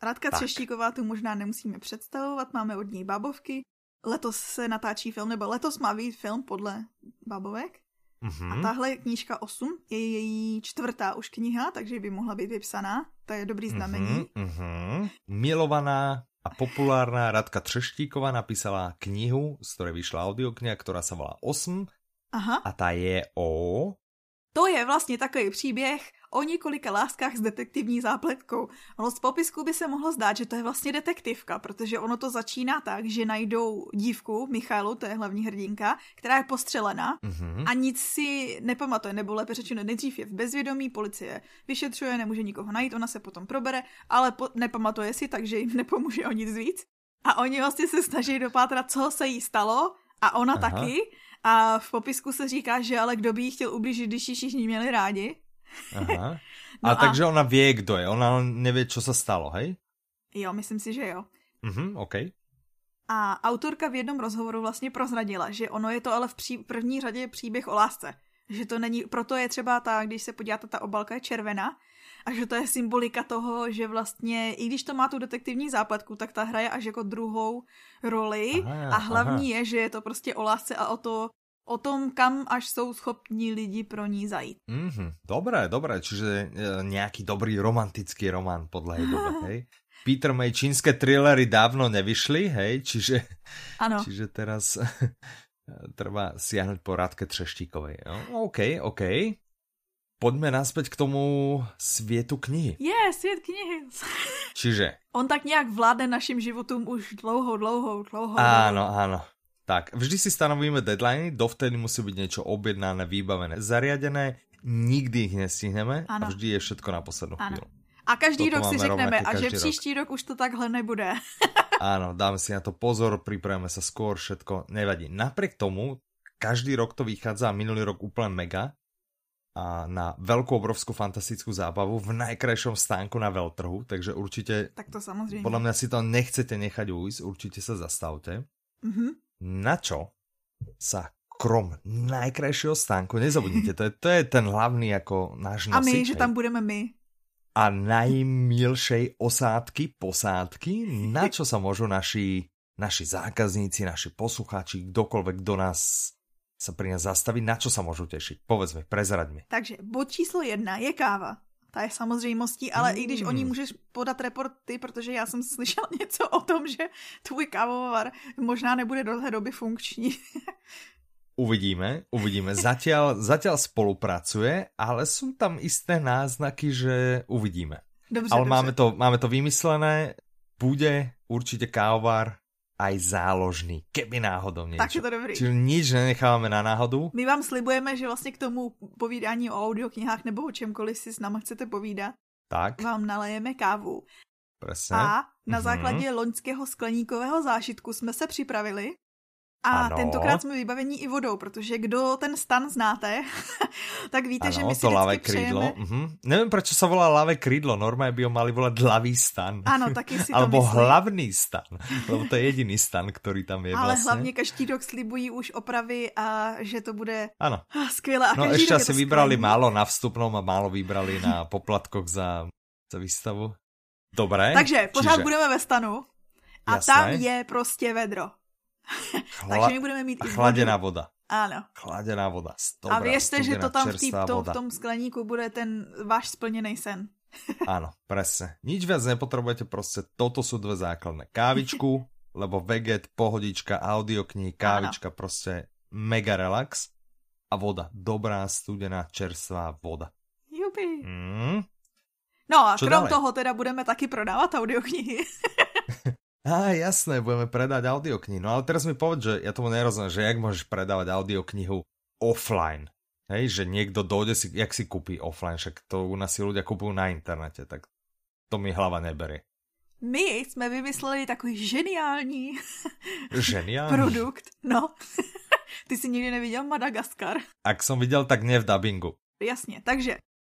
Radka tak. Třeštíková tu možná nemusíme představovat, máme od ní babovky. Letos se natáčí film, nebo letos má být film podle babovek. Mm-hmm. A tahle knížka 8 je její čtvrtá už kniha, takže by mohla být vypsaná. To je dobrý znamení. Mm-hmm, mm-hmm. Milovaná a populárna Radka Třeštíková napísala knihu, z ktorej vyšla audiokniha, ktorá sa volá 8. Aha. A ta je o... To je vlastně takový příběh o několika láskách s detektivní zápletkou. Ono z popisku by se mohlo zdát, že to je vlastně detektivka, protože ono to začíná tak, že najdou dívku, Michailu, to je hlavní hrdinka, která je postřelena mm-hmm. a nic si nepamatuje, nebo lépe řečeno, nejdřív je v bezvědomí, policie vyšetřuje, nemůže nikoho najít, ona se potom probere, ale po- nepamatuje si, takže jim nepomůže o nic víc. A oni vlastně se snaží dopátrat, co se jí stalo a ona Aha. taky. A v popisku se říká, že ale kdo by jí chtěl ublížit, když ji všichni měli rádi. Aha. No a, a takže ona vie, kdo je. Ona nevie, čo sa stalo, hej? Jo, myslím si, že jo. Mhm, OK. A autorka v jednom rozhovoru vlastně prozradila, že ono je to ale v pří, první řadě příběh o lásce. Že to není, proto je třeba ta, když se podíváte, ta obalka je červená, a že to je symbolika toho, že vlastně, i když to má tu detektivní západku, tak ta hraje až jako druhou roli aha, a hlavní aha. je, že je to prostě o lásce a o to, o tom, kam až jsou schopní lidi pro ní zajít. Mm-hmm. Dobré, dobré, čiže e, nějaký dobrý romantický román podle jej dobe, hej? Peter May čínske thrillery dávno nevyšli, hej, čiže, ano. čiže teraz treba siahnuť po Radke Třeštíkovej. Jo? OK, OK. Poďme naspäť k tomu svietu knihy. Je, yeah, svět knihy. Čiže? On tak nějak vládne našim životům už dlouho, dlouho, dlouho. Áno, áno. Tak, vždy si stanovíme deadline, dovtedy musí byť niečo objednané, vybavené, zariadené, nikdy ich nestihneme ano. a vždy je všetko na poslednú ano. chvíľu. A každý Toto rok si řekneme, a že příští rok. rok už to takhle nebude. Áno, dáme si na to pozor, pripravíme sa skôr, všetko nevadí. Napriek tomu, každý rok to vychádza, minulý rok úplne mega, a na veľkú, obrovskú, fantastickú zábavu v najkrajšom stánku na veľtrhu, takže určite... Tak to samozrejme. Podľa mňa si to nechcete nechať ujsť, určite sa zastavte. Mm-hmm na čo sa krom najkrajšieho stánku, nezabudnite, to je, to je ten hlavný ako náš nosič. A my, že tam budeme my. A najmilšej osádky, posádky, na čo sa môžu naši, naši zákazníci, naši poslucháči, kdokoľvek do nás sa pri nás zastaviť, na čo sa môžu tešiť? Povedz mi, prezraď mi. Takže bod číslo jedna je káva ta je samozřejmostí, ale mm. i když o ní můžeš podat reporty, protože já jsem slyšel něco o tom, že tvůj kávovar možná nebude do té doby funkční. Uvidíme, uvidíme. Zatiaľ, zatiaľ spolupracuje, ale sú tam isté náznaky, že uvidíme. Dobře, ale dobře. Máme, to, máme to vymyslené, bude určite kávovar aj záložný, keby náhodou niečo. Tak je to dobrý. Čiže nič nenechávame na náhodu. My vám slibujeme, že vlastně k tomu povídání o audioknihách nebo o čemkoliv si s náma chcete povídat, tak. vám nalejeme kávu. Presne. A na základě mm-hmm. loňského skleníkového zážitku jsme se připravili a ano. tentokrát jsme vybavení i vodou, protože kdo ten stan znáte, tak víte, ano, že my si to lavé krídlo. Přejeme... Mhm. Nevím, proč se volá lavé krídlo, normálně by ho mali volat hlavý stan. Ano, taky si to Albo myslím. hlavný stan, lebo to je jediný stan, který tam je Ale vlastně. hlavně každý rok slibují už opravy a že to bude ano. skvělé. A no ještě asi vybrali málo na vstupnom a málo vybrali na poplatkoch za, za výstavu. Dobré. Takže pořád čiže... budeme ve stanu a Jasné. tam je prostě vedro. Chla... Takže my budeme mít i chladená voda. Ano. Chladená voda. Dobrá, a věřte, že to tam v, tý, to, v tom skleníku bude ten váš splněný sen. Áno, presne. Nič viac nepotrebujete, proste toto sú dve základné. Kávičku, lebo veget, pohodička, audioknihy, kávička, Áno. proste mega relax a voda. Dobrá, studená, čerstvá voda. Jupi. Mm. No a Čo krom ďalej? toho teda budeme taky prodávat audioknihy. Á, jasné, budeme predať audioknihy. No ale teraz mi povedz, že ja tomu nerozumiem, že jak môžeš predávať audioknihu offline. Hej, že niekto dojde si, jak si kúpi offline, však to u nás si ľudia kúpujú na internete, tak to mi hlava neberie. My jsme vymysleli takový ženiální Ženiální? produkt. No. Ty jsi nikdy neviděl Madagaskar? Ak som viděl, tak ne v dubbingu. Jasně, takže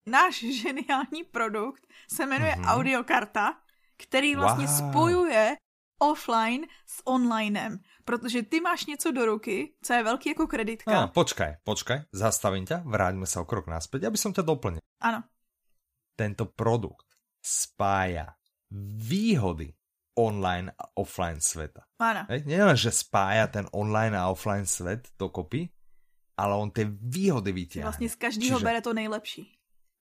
náš geniální produkt se jmenuje mm-hmm. Audiokarta, který vlastně wow. spojuje offline s onlinem. Protože ty máš něco do ruky, co je velký jako kreditka. A, počkaj, počkaj, zastavím ťa, vráťme sa o krok naspäť, aby som ťa doplnil. Áno. Tento produkt spája výhody online a offline sveta. Áno. Nie len, že spája ten online a offline svet dokopy, ale on tie výhody vytiahne. Vlastne z každého Čiže... bere to nejlepší.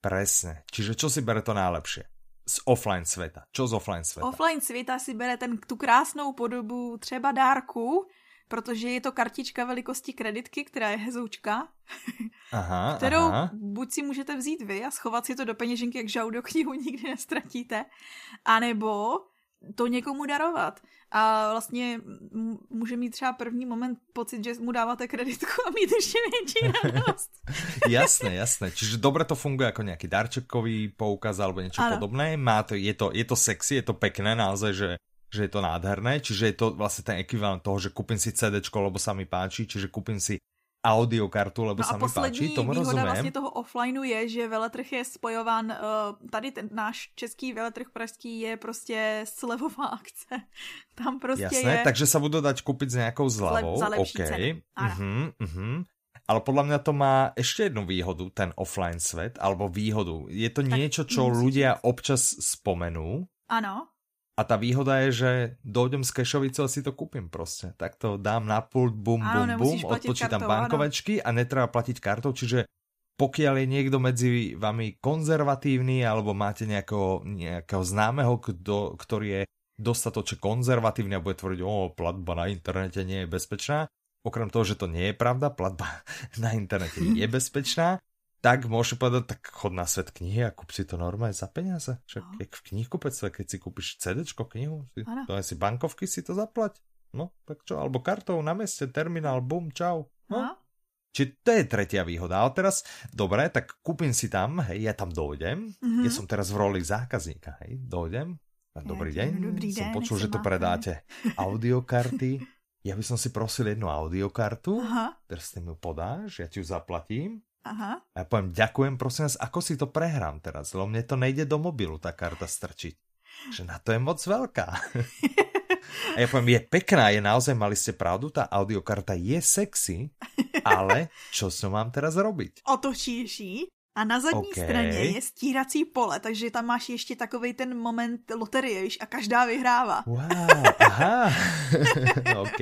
Presne. Čiže čo si bere to najlepšie? Z offline sveta. Čo z offline sveta? Offline sveta si bere ten, tu krásnou podobu třeba dárku, protože je to kartička velikosti kreditky, která je hezoučka, aha, kterou aha. buď si můžete vzít vy a schovat si to do peněženky, jak žaudo knihu nikdy nestratíte, anebo to někomu darovat. A vlastně může mít třeba první moment pocit, že mu dáváte kreditku a mít ještě větší radost. jasné, jasné. Čiže dobre to funguje jako nějaký darčekový poukaz alebo něco podobné. Má to, je, to, je to sexy, je to pekné naozaj, že že je to nádherné, čiže je to vlastne ten ekvivalent toho, že kúpim si CD, lebo sa mi páči, čiže kúpim si audiokartu, lebo no sa mi páči, tomu rozumím. vlastně toho offlineu je, že veletrh je spojován, uh, tady ten náš český veletrh pražský je prostě slevová akce. Tam prostě Jasné, je... takže sa budú dať kúpiť s nejakou zľavou. Za lepší okay. Uh-huh, uh-huh. Ale podľa mňa to má ešte jednu výhodu, ten offline svet, alebo výhodu. Je to tak niečo, čo ľudia občas spomenú. Áno. A tá výhoda je, že dojdem z Kešovice a si to kúpim proste. Tak to dám na pult, bum, bum, bum, odpočítam kartou, bankovečky áno. a netreba platiť kartou, čiže pokiaľ je niekto medzi vami konzervatívny alebo máte nejakého, nejakého známeho, kdo, ktorý je dostatočne konzervatívny a bude tvrdiť, o, platba na internete nie je bezpečná, okrem toho, že to nie je pravda, platba na internete je bezpečná, tak môžeš povedať, tak chod na svet knihy a kúp si to normálne za peniaze. Však no. jak v knihkupectve, keď si kúpiš CD knihu, si, to si bankovky si to zaplať. No, tak čo, alebo kartou na meste, terminál, bum, čau. No. no. Čiže to je tretia výhoda. Ale teraz, dobre, tak kúpim si tam, hej, ja tam dojdem. Mm-hmm. Ja som teraz v roli zákazníka, hej, dojdem. Dobrý deň, dobrý som deň, počul, že to predáte audiokarty. Ja by som si prosil jednu audiokartu, Aha. teraz ty mi podáš, ja ti ju zaplatím Aha. A ja poviem, ďakujem, prosím vás, ako si to prehrám teraz, lebo mne to nejde do mobilu, tá karta strčiť. Že na to je moc veľká. A ja poviem, je pekná, je naozaj, mali ste pravdu, tá audiokarta je sexy, ale čo s ňou mám teraz robiť? Otočíš ji a na zadní okay. straně je stírací pole, takže tam máš ještě takový ten moment loterie, víš, a každá vyhrává. Wow, aha. OK.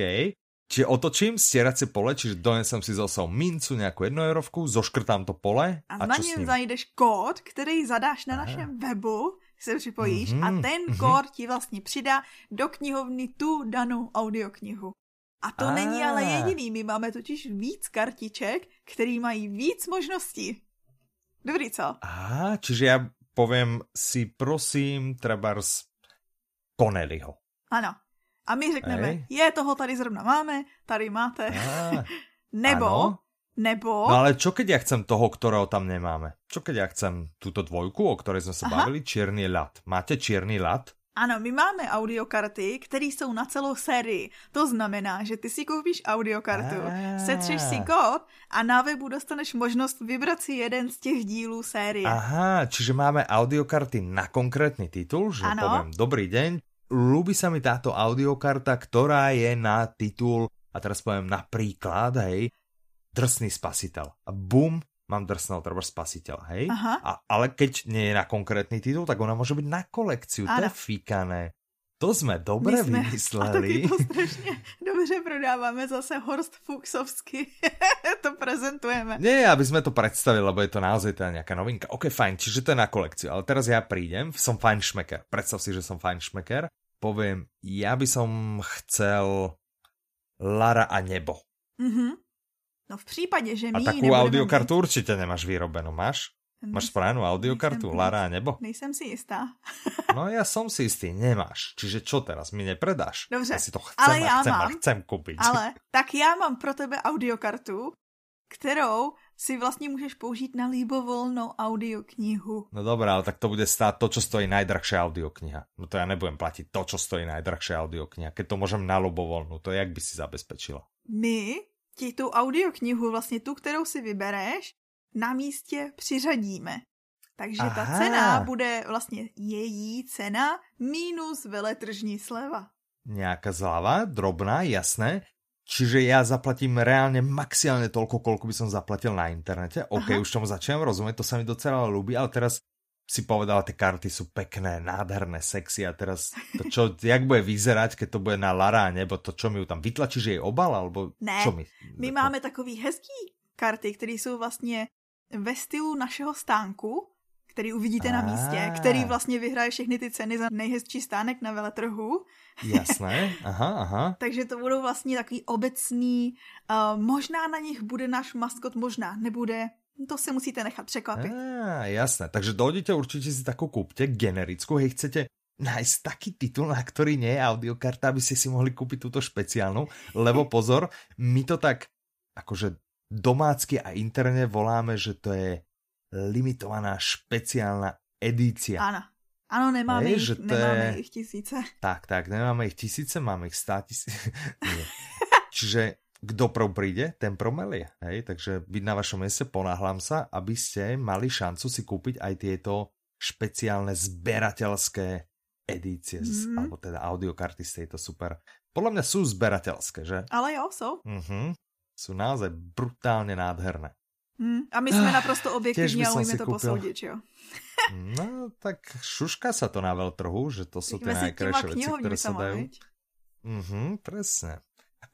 Čiže otočím stieracie pole, čiže donesem si zase mincu, nejakú jednoeurovku, zoškrtám to pole. A, a na něm zajdeš kód, který zadáš na našem webu, se připojíš mm-hmm, a ten mm-hmm. kód ti vlastně přidá do knihovny tu danou audioknihu. A to a. není ale jediný, my máme totiž víc kartiček, který mají víc možností. Dobrý, co? A, čiže ja poviem si, prosím, trebárs Connellyho. Ano. A my řekneme, Ej. je, toho tady zrovna máme, tady máte. Ah, nebo, ano. nebo... No ale čo keď ja chcem toho, ktorého tam nemáme? Čo keď ja chcem túto dvojku, o ktorej sme sa Aha. bavili, čierny lat. Máte čierny lat? Ano, my máme audiokarty, které jsou na celou sérii. To znamená, že ty si koupíš audiokartu, setřeš si kód a na webu dostaneš možnost vybrat si jeden z těch dílů série. Aha, čiže máme audiokarty na konkrétny titul, že ano. poviem, dobrý deň, ľúbi sa mi táto audiokarta, ktorá je na titul, a teraz poviem napríklad, hej, Drsný spasiteľ. A bum, mám drsného treba spasiteľa, hej? Aha. A, ale keď nie je na konkrétny titul, tak ona môže byť na kolekciu, ano. to je fíkané. To jsme dobře jsme, vymysleli. A to strašně dobře prodáváme zase Horst Fuchsovsky. to prezentujeme. Nie, aby sme to predstavili, lebo je to naozaj teda nejaká novinka. Ok, fajn, čiže to je na kolekciu. Ale teraz ja prídem, som fajn šmeker. Predstav si, že som fajn šmeker. Poviem, ja by som chcel Lara a nebo. Mm-hmm. No v případě, že my A takú audiokartu mít... určite nemáš vyrobenú, máš? Máš správnu audiokartu? Nejsem, Lara a nebo? Nejsem si jistá. no ja som si istý, nemáš. Čiže čo teraz, mi nepredáš? Dobře, ja si to chcem ale ja chcem mám, a chcem kúpiť. Ale tak ja mám pro tebe audiokartu, kterou si vlastně můžeš použít na líbovolnou audioknihu. No dobré, ale tak to bude stát to, čo stojí najdrahšia audiokniha. No to ja nebudem platiť to, čo stojí najdrahšia audiokniha. Keď to môžem na ľubovoľnú, to jak by si zabezpečila? My ti tu audioknihu, vlastně tu, kterou si vybereš, na místě přiřadíme. Takže Aha. ta cena bude vlastně její cena minus veletržní sleva. Nějaká zlava, drobná, jasné. Čiže ja zaplatím reálne maximálne toľko, koľko by som zaplatil na internete. OK, Aha. už tomu začínam rozumieť, to sa mi docela ľúbi, ale teraz si povedala, tie karty sú pekné, nádherné, sexy a teraz to čo, jak bude vyzerať, keď to bude na Lara nebo to čo mi ju tam vytlačí, že jej obal, alebo ne, čo mi? my máme takový hezký karty, které jsou vlastně ve stylu našeho stánku, který uvidíte na místě, který vlastně vyhraje všechny ty ceny za nejhezčí stánek na veletrhu. Jasné, aha, aha. Takže to budou vlastně takový obecný, uh, možná na nich bude náš maskot, možná nebude, to si musíte nechat překvapit. Á, jasné, takže dojdete určitě si takovou kúpte, generickou, hej, chcete nájsť taký titul, na ktorý nie je audiokarta, aby ste si mohli kúpiť túto špeciálnu, lebo pozor, my to tak akože domácky a interne voláme, že to je limitovaná špeciálna edícia. Áno. Áno, nemáme, Hej, ich, že nemáme je... ich tisíce. Tak, tak, nemáme ich tisíce, máme ich stá tisíce. Čiže kto prv príde, ten promelie. Hej, takže byť na vašom mieste, ponáhľam sa, aby ste mali šancu si kúpiť aj tieto špeciálne zberateľské edície, mm. alebo teda audiokarty z tejto super. Podľa mňa sú zberateľské, že? Ale jo, sú. Uh-huh. Sú naozaj brutálne nádherné. Hmm. A my jsme ah, naprosto objektivní a umíme to posoudit, jo? no, tak šuška sa to na veľtrhu, že to sú tie najkrajšie veci, ktoré sa dajú. Mhm, presne.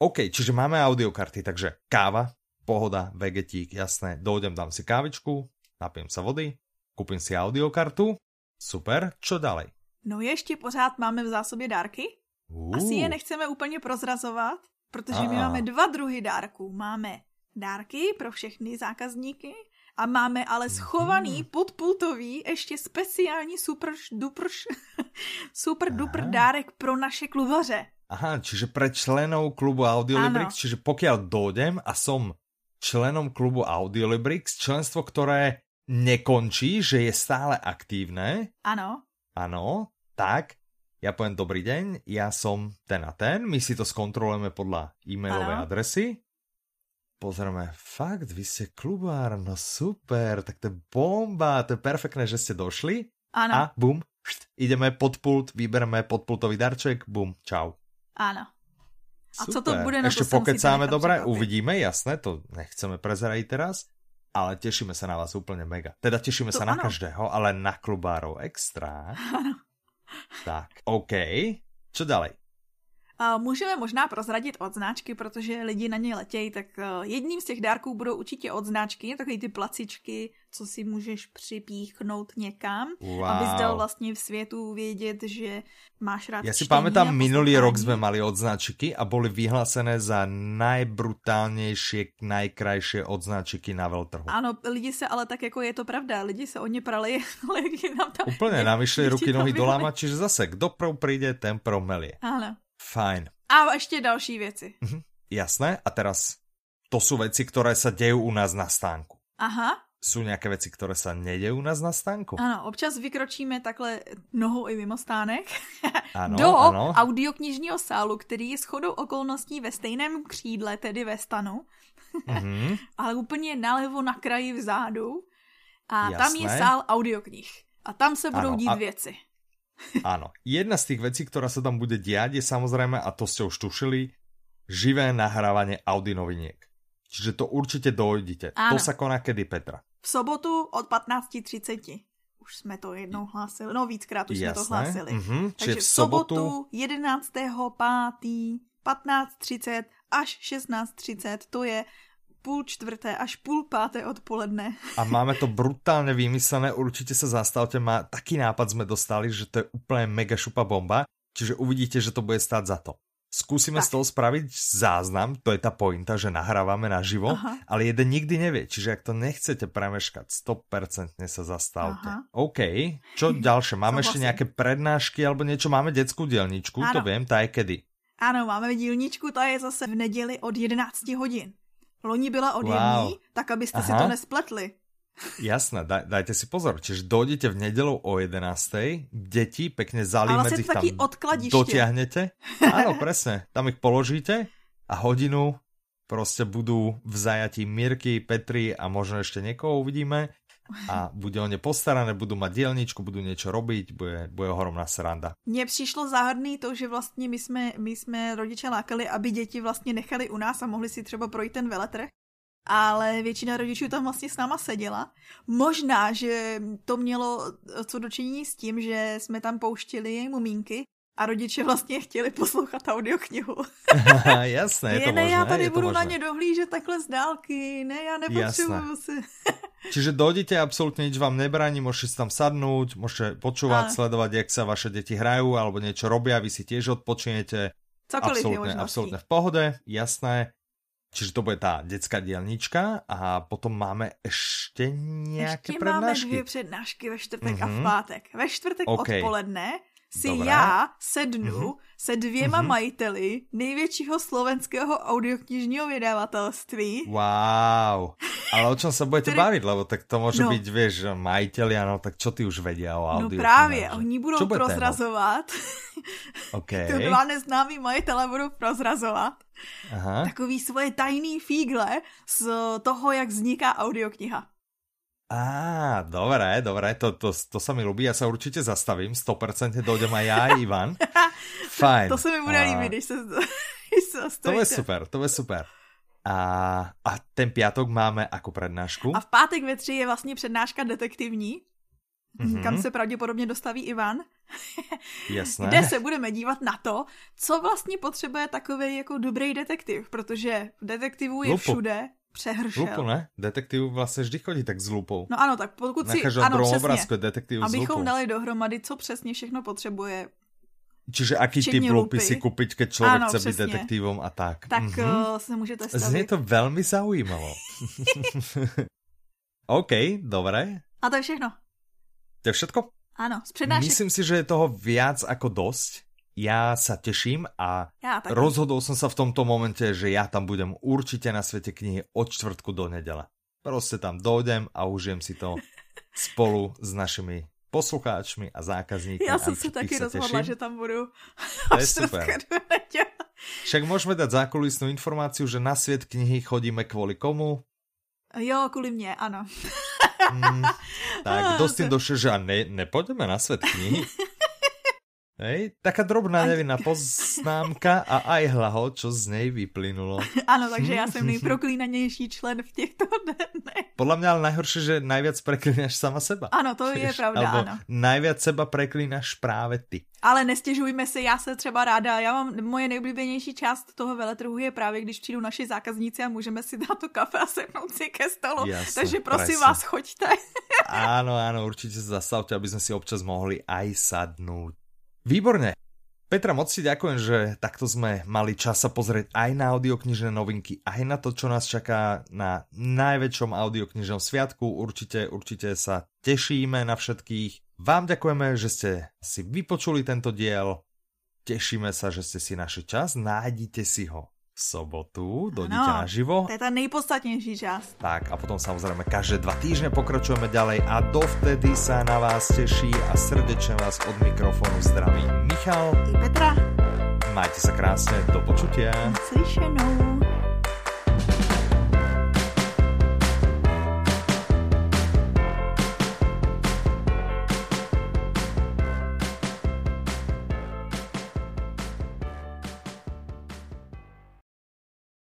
OK, čiže máme audiokarty, takže káva, pohoda, vegetík, jasné. Dojdem, dám si kávičku, napijem sa vody, kúpim si audiokartu. Super, čo ďalej? No ještě pořád máme v zásobě dárky. Uh. Asi je nechceme úplně prozrazovat, protože my máme dva druhy dárků. Máme dárky pro všechny zákazníky a máme ale mhm. schovaný podpultový ještě speciální super duper, super duper dárek pro naše klubaře. Aha, čiže pre členov klubu Audiolibrix, čiže pokiaľ dojdem a som členom klubu Audiolibrix, členstvo, ktoré nekončí, že je stále aktívne. Áno. Áno, tak ja poviem dobrý deň, ja som ten a ten, my si to skontrolujeme podľa e-mailovej ano. adresy pozrieme, fakt, vy ste klubár, no super, tak to je bomba, to je perfektné, že ste došli. Áno. A bum, št, ideme pod pult, vybereme podpultový darček, bum, čau. Áno. A super. co to bude, na Ešte to pokecáme dobre, uvidíme, jasné, to nechceme prezerať teraz, ale tešíme sa na vás úplne mega. Teda tešíme to, sa na každého, ale na klubárov extra. Áno. Tak, OK. Čo ďalej? Můžeme možná prozradit odznáčky, protože lidi na ně letějí, tak eh, jedním z těch dárků budou určitě odznáčky, takové ty placičky, co si můžeš připíchnout někam, wow. abys dal vlastně v světu vědět, že máš rád Ja si pamätám, minulý rok sme mali odznáčiky a boli vyhlásené za najbrutálnejšie, najkrajšie odznáčiky na veľtrhu. Ano, lidi se, ale tak jako je to pravda, lidi se o ně prali, ale nám tam... Úplne nám išli ruky, nohy do láma, čiže zase, kdo prv príde, ten prv melie. Áno. Fajn. A ještě další věci. Mhm, jasné. A teraz to sú veci, ktoré sa dejú u nás na stánku. Aha. Sú nějaké veci, které sa nedejú u nás na stánku? Ano, občas vykročíme takhle nohou i mimo stánek ano, do ano. audioknižního sálu, který je shodou okolností ve stejném křídle, tedy ve stanu, mm-hmm. ale úplně nalevo na kraji vzadu. A Jasné. tam je sál audioknih. A tam se budou ano, dít a... věci. Áno. Jedna z tých vecí, ktorá sa tam bude diať, je samozrejme, a to ste už tušili, živé nahrávanie audinoviniek. Čiže to určite dojdete. Áno. To sa koná kedy, Petra? V sobotu od 15.30. Už jsme to jednou hlásili, no víckrát už Jasné. jsme to hlásili. Mm-hmm. Takže v sobotu, sobotu 11.5. 15.30 až 16.30, to je půl čtvrté až půl páté odpoledne. A máme to brutálne vymyslené, určite sa zastavte, má taký nápad sme dostali, že to je úplne mega šupa bomba. Čiže uvidíte, že to bude stáť za to. Skúsime tak. z toho spraviť záznam, to je tá pointa, že nahrávame naživo, Aha. ale jeden nikdy nevie, čiže ak to nechcete premeškať, 100% sa zastavte. Aha. OK, čo ďalšie? Máme ešte nejaké prednášky alebo niečo? Máme detskú dielničku, ano. to viem, tá je kedy? Ano, máme dílničku, ta je zase v neděli od 11 hodin. Loni byla od wow. tak abyste Aha. si to nespletli. Jasné, daj, dajte si pozor. Čiže dojdete v nedelu o 11. Deti pekne zalí medzi tam dotiahnete. Áno, presne. Tam ich položíte a hodinu proste budú v zajatí Mirky, Petri a možno ešte niekoho uvidíme a bude o ne postarané, budú mať dielničku, budú niečo robiť, bude, bude ohromná sranda. Mně přišlo záhadný to, že vlastně my jsme, my jsme rodiče lákali, aby děti vlastně nechali u nás a mohli si třeba projít ten veletrh ale většina rodičů tam vlastně s náma seděla. Možná, že to mělo co dočinění s tím, že jsme tam pouštili mumínky a rodiče vlastně chtěli poslouchat audioknihu. Jasné, je to ne, možné, já tady budu možné. na ně dohlížet takhle z dálky, ne, já nepotřebuju si. Čiže dojdete, absolútne nič vám nebráni, môžete si tam sadnúť, môžete počúvať, Ale. sledovať, jak sa vaše deti hrajú alebo niečo robia, vy si tiež odpočinete. Cokoliv absolútne, absolútne v pohode, jasné. Čiže to bude tá detská dielnička a potom máme ešte nejaké ešte prednášky. máme dvě přednášky ve čtvrtek mm-hmm. a v mhm. pátek. Ve čtvrtek okay. odpoledne si Dobré. já sednu mm-hmm. se dvěma mm-hmm. majiteli největšího slovenského audioknižního vydavatelství. Wow. Ale o čom sa budete Který... baviť? Lebo tak to môže no. byť, vieš, majiteľi, ano, tak čo ty už vedia o audio? No právě, oni budou prozrazovat. okay. to dva neznámí majitele budou prozrazovat. Aha. Takový svoje tajný fígle z toho, jak vzniká audiokniha. Á, dobré, dobré, to, to, to sa mi ľúbi, ja sa určite zastavím, 100% dojdem aj ja, Ivan. Fajn. To, to sa mi bude a... líbiť, když sa, když sa To je super, to je super. A, a ten piatok máme ako prednášku? A v pátek ve tři je vlastně přednáška detektivní, mm-hmm. kam se pravděpodobně dostaví Ivan. Jasné. Kde se budeme dívat na to, co vlastně potřebuje takový jako dobrý detektiv, protože detektivů je všude přehršel. Lupu, ne? Detektiv vlastně vždy chodí tak s lupou. No ano, tak pokud si... Každém ano, přesně, obrázku detektiv Abychom dali dohromady, co přesně všechno potřebuje Čiže aký typ lupy si kúpiť, keď človek Áno, chce byť detektívom a tak. Tak mm-hmm. uh, sa môžete stavit. Znie to veľmi zaujímavo. OK, dobre. A to je všechno. To je všetko? Áno, z přednášek. Myslím si, že je toho viac ako dosť. Ja sa teším a ja, rozhodol som sa v tomto momente, že ja tam budem určite na svete knihy od čtvrtku do nedele. Proste tam dojdem a užijem si to spolu s našimi poslucháčmi a zákazníkmi. Ja som sa taky sa rozhodla, že tam budú. To je super. Však môžeme dať zákulisnú informáciu, že na svet knihy chodíme kvôli komu? Jo, kvôli mne, áno. Mm, tak, dosť došiel, že ne, nepôjdeme na svet knihy. Hej, taká drobná nevinná poznámka a aj hlaho, čo z nej vyplynulo. Áno, takže ja som nejproklínanější člen v těchto dnech. Podľa mňa ale najhoršie, že najviac preklínaš sama seba. Áno, to Víš, je pravda, Alebo najviac seba preklínaš práve ty. Ale nestěžujme se, já se třeba ráda, já mám, moje nejoblíbenější část toho veletrhu je právě, když přijdou naši zákazníci a můžeme si dát to kafe a sednout si ke stolu. Jasne, Takže prosím presne. vás, choďte. áno, áno, určite zastavte, aby sme si občas mohli aj sadnúť. Výborne. Petra, moc si ďakujem, že takto sme mali čas sa pozrieť aj na audioknižné novinky, aj na to, čo nás čaká na najväčšom audioknižnom sviatku. Určite, určite sa tešíme na všetkých. Vám ďakujeme, že ste si vypočuli tento diel. Tešíme sa, že ste si našli čas. Nájdite si ho sobotu, dojdete na živo. To je tá nejpodstatnejší časť. Tak a potom samozrejme každé dva týždne pokračujeme ďalej a dovtedy sa na vás teší a srdečne vás od mikrofónu zdraví Michal i Petra. Majte sa krásne, do počutia. Slyšenou.